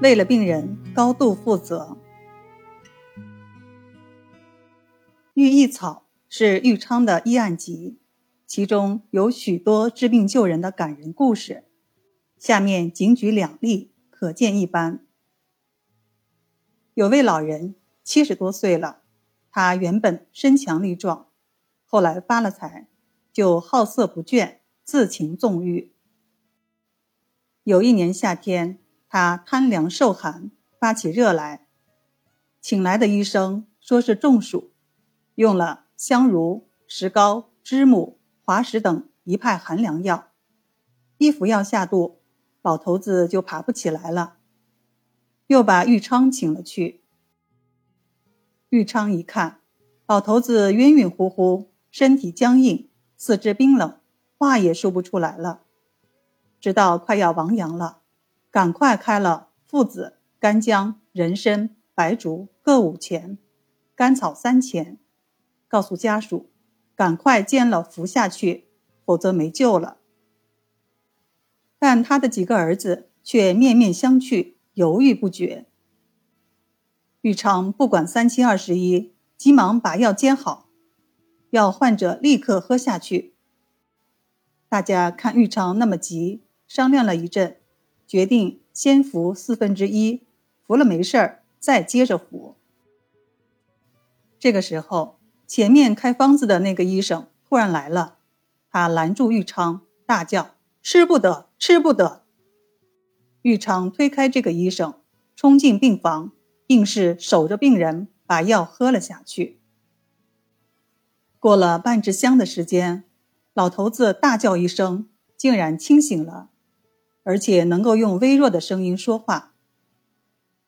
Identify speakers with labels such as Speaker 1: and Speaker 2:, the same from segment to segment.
Speaker 1: 为了病人高度负责。玉翼草是玉昌的医案集，其中有许多治病救人的感人故事。下面仅举两例，可见一斑。有位老人七十多岁了，他原本身强力壮，后来发了财，就好色不倦，自情纵欲。有一年夏天，他贪凉受寒，发起热来，请来的医生说是中暑，用了香茹、石膏、知母、滑石等一派寒凉药，一服药下肚。老头子就爬不起来了，又把玉昌请了去。玉昌一看，老头子晕晕乎乎，身体僵硬，四肢冰冷，话也说不出来了。直到快要亡羊了，赶快开了附子、干姜、人参、白术各五钱，甘草三钱，告诉家属，赶快煎了服下去，否则没救了。但他的几个儿子却面面相觑，犹豫不决。玉昌不管三七二十一，急忙把药煎好，要患者立刻喝下去。大家看玉昌那么急，商量了一阵，决定先服四分之一，服了没事儿，再接着服。这个时候，前面开方子的那个医生突然来了，他拦住玉昌，大叫：“吃不得！”吃不得。玉昌推开这个医生，冲进病房，硬是守着病人，把药喝了下去。过了半支香的时间，老头子大叫一声，竟然清醒了，而且能够用微弱的声音说话。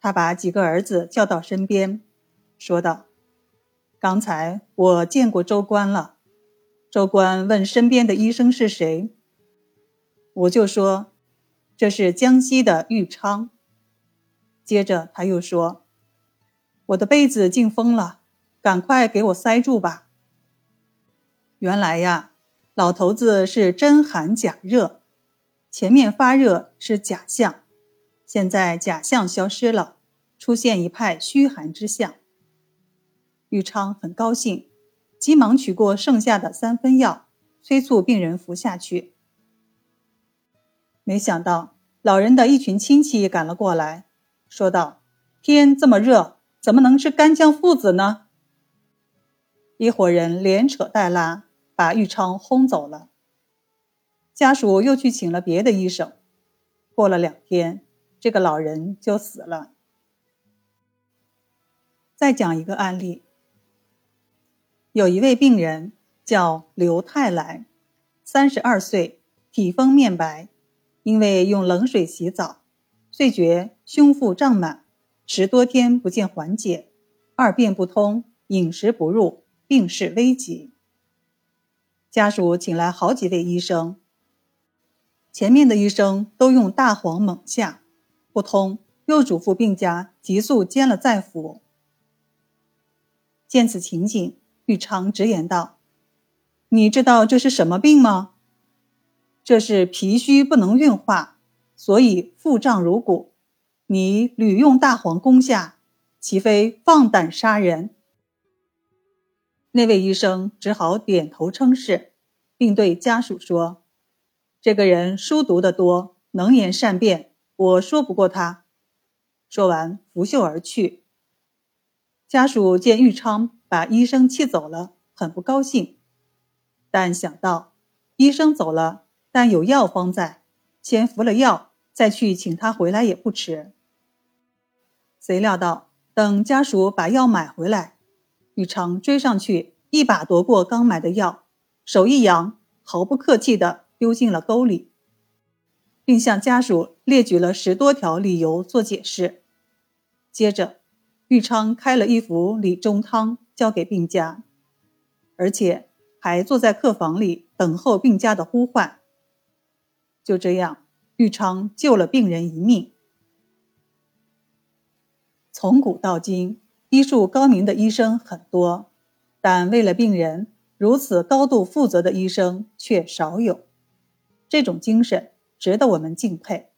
Speaker 1: 他把几个儿子叫到身边，说道：“刚才我见过州官了。州官问身边的医生是谁。”我就说，这是江西的玉昌。接着他又说：“我的被子进风了，赶快给我塞住吧。”原来呀，老头子是真寒假热，前面发热是假象，现在假象消失了，出现一派虚寒之象。玉昌很高兴，急忙取过剩下的三分药，催促病人服下去。没想到，老人的一群亲戚赶了过来，说道：“天这么热，怎么能吃干姜附子呢？”一伙人连扯带拉，把玉昌轰走了。家属又去请了别的医生，过了两天，这个老人就死了。再讲一个案例，有一位病人叫刘太来，三十二岁，体丰面白。因为用冷水洗澡，遂觉胸腹胀满，十多天不见缓解，二便不通，饮食不入，病势危急。家属请来好几位医生，前面的医生都用大黄猛下，不通，又嘱咐病家急速煎了再服。见此情景，玉昌直言道：“你知道这是什么病吗？”这是脾虚不能运化，所以腹胀如鼓。你屡用大黄攻下，岂非放胆杀人？那位医生只好点头称是，并对家属说：“这个人书读得多，能言善辩，我说不过他。”说完，拂袖而去。家属见玉昌把医生气走了，很不高兴，但想到医生走了。但有药方在，先服了药，再去请他回来也不迟。谁料到，等家属把药买回来，玉昌追上去，一把夺过刚买的药，手一扬，毫不客气地丢进了沟里，并向家属列举了十多条理由做解释。接着，玉昌开了一服理中汤，交给病家，而且还坐在客房里等候病家的呼唤。就这样，玉昌救了病人一命。从古到今，医术高明的医生很多，但为了病人如此高度负责的医生却少有。这种精神值得我们敬佩。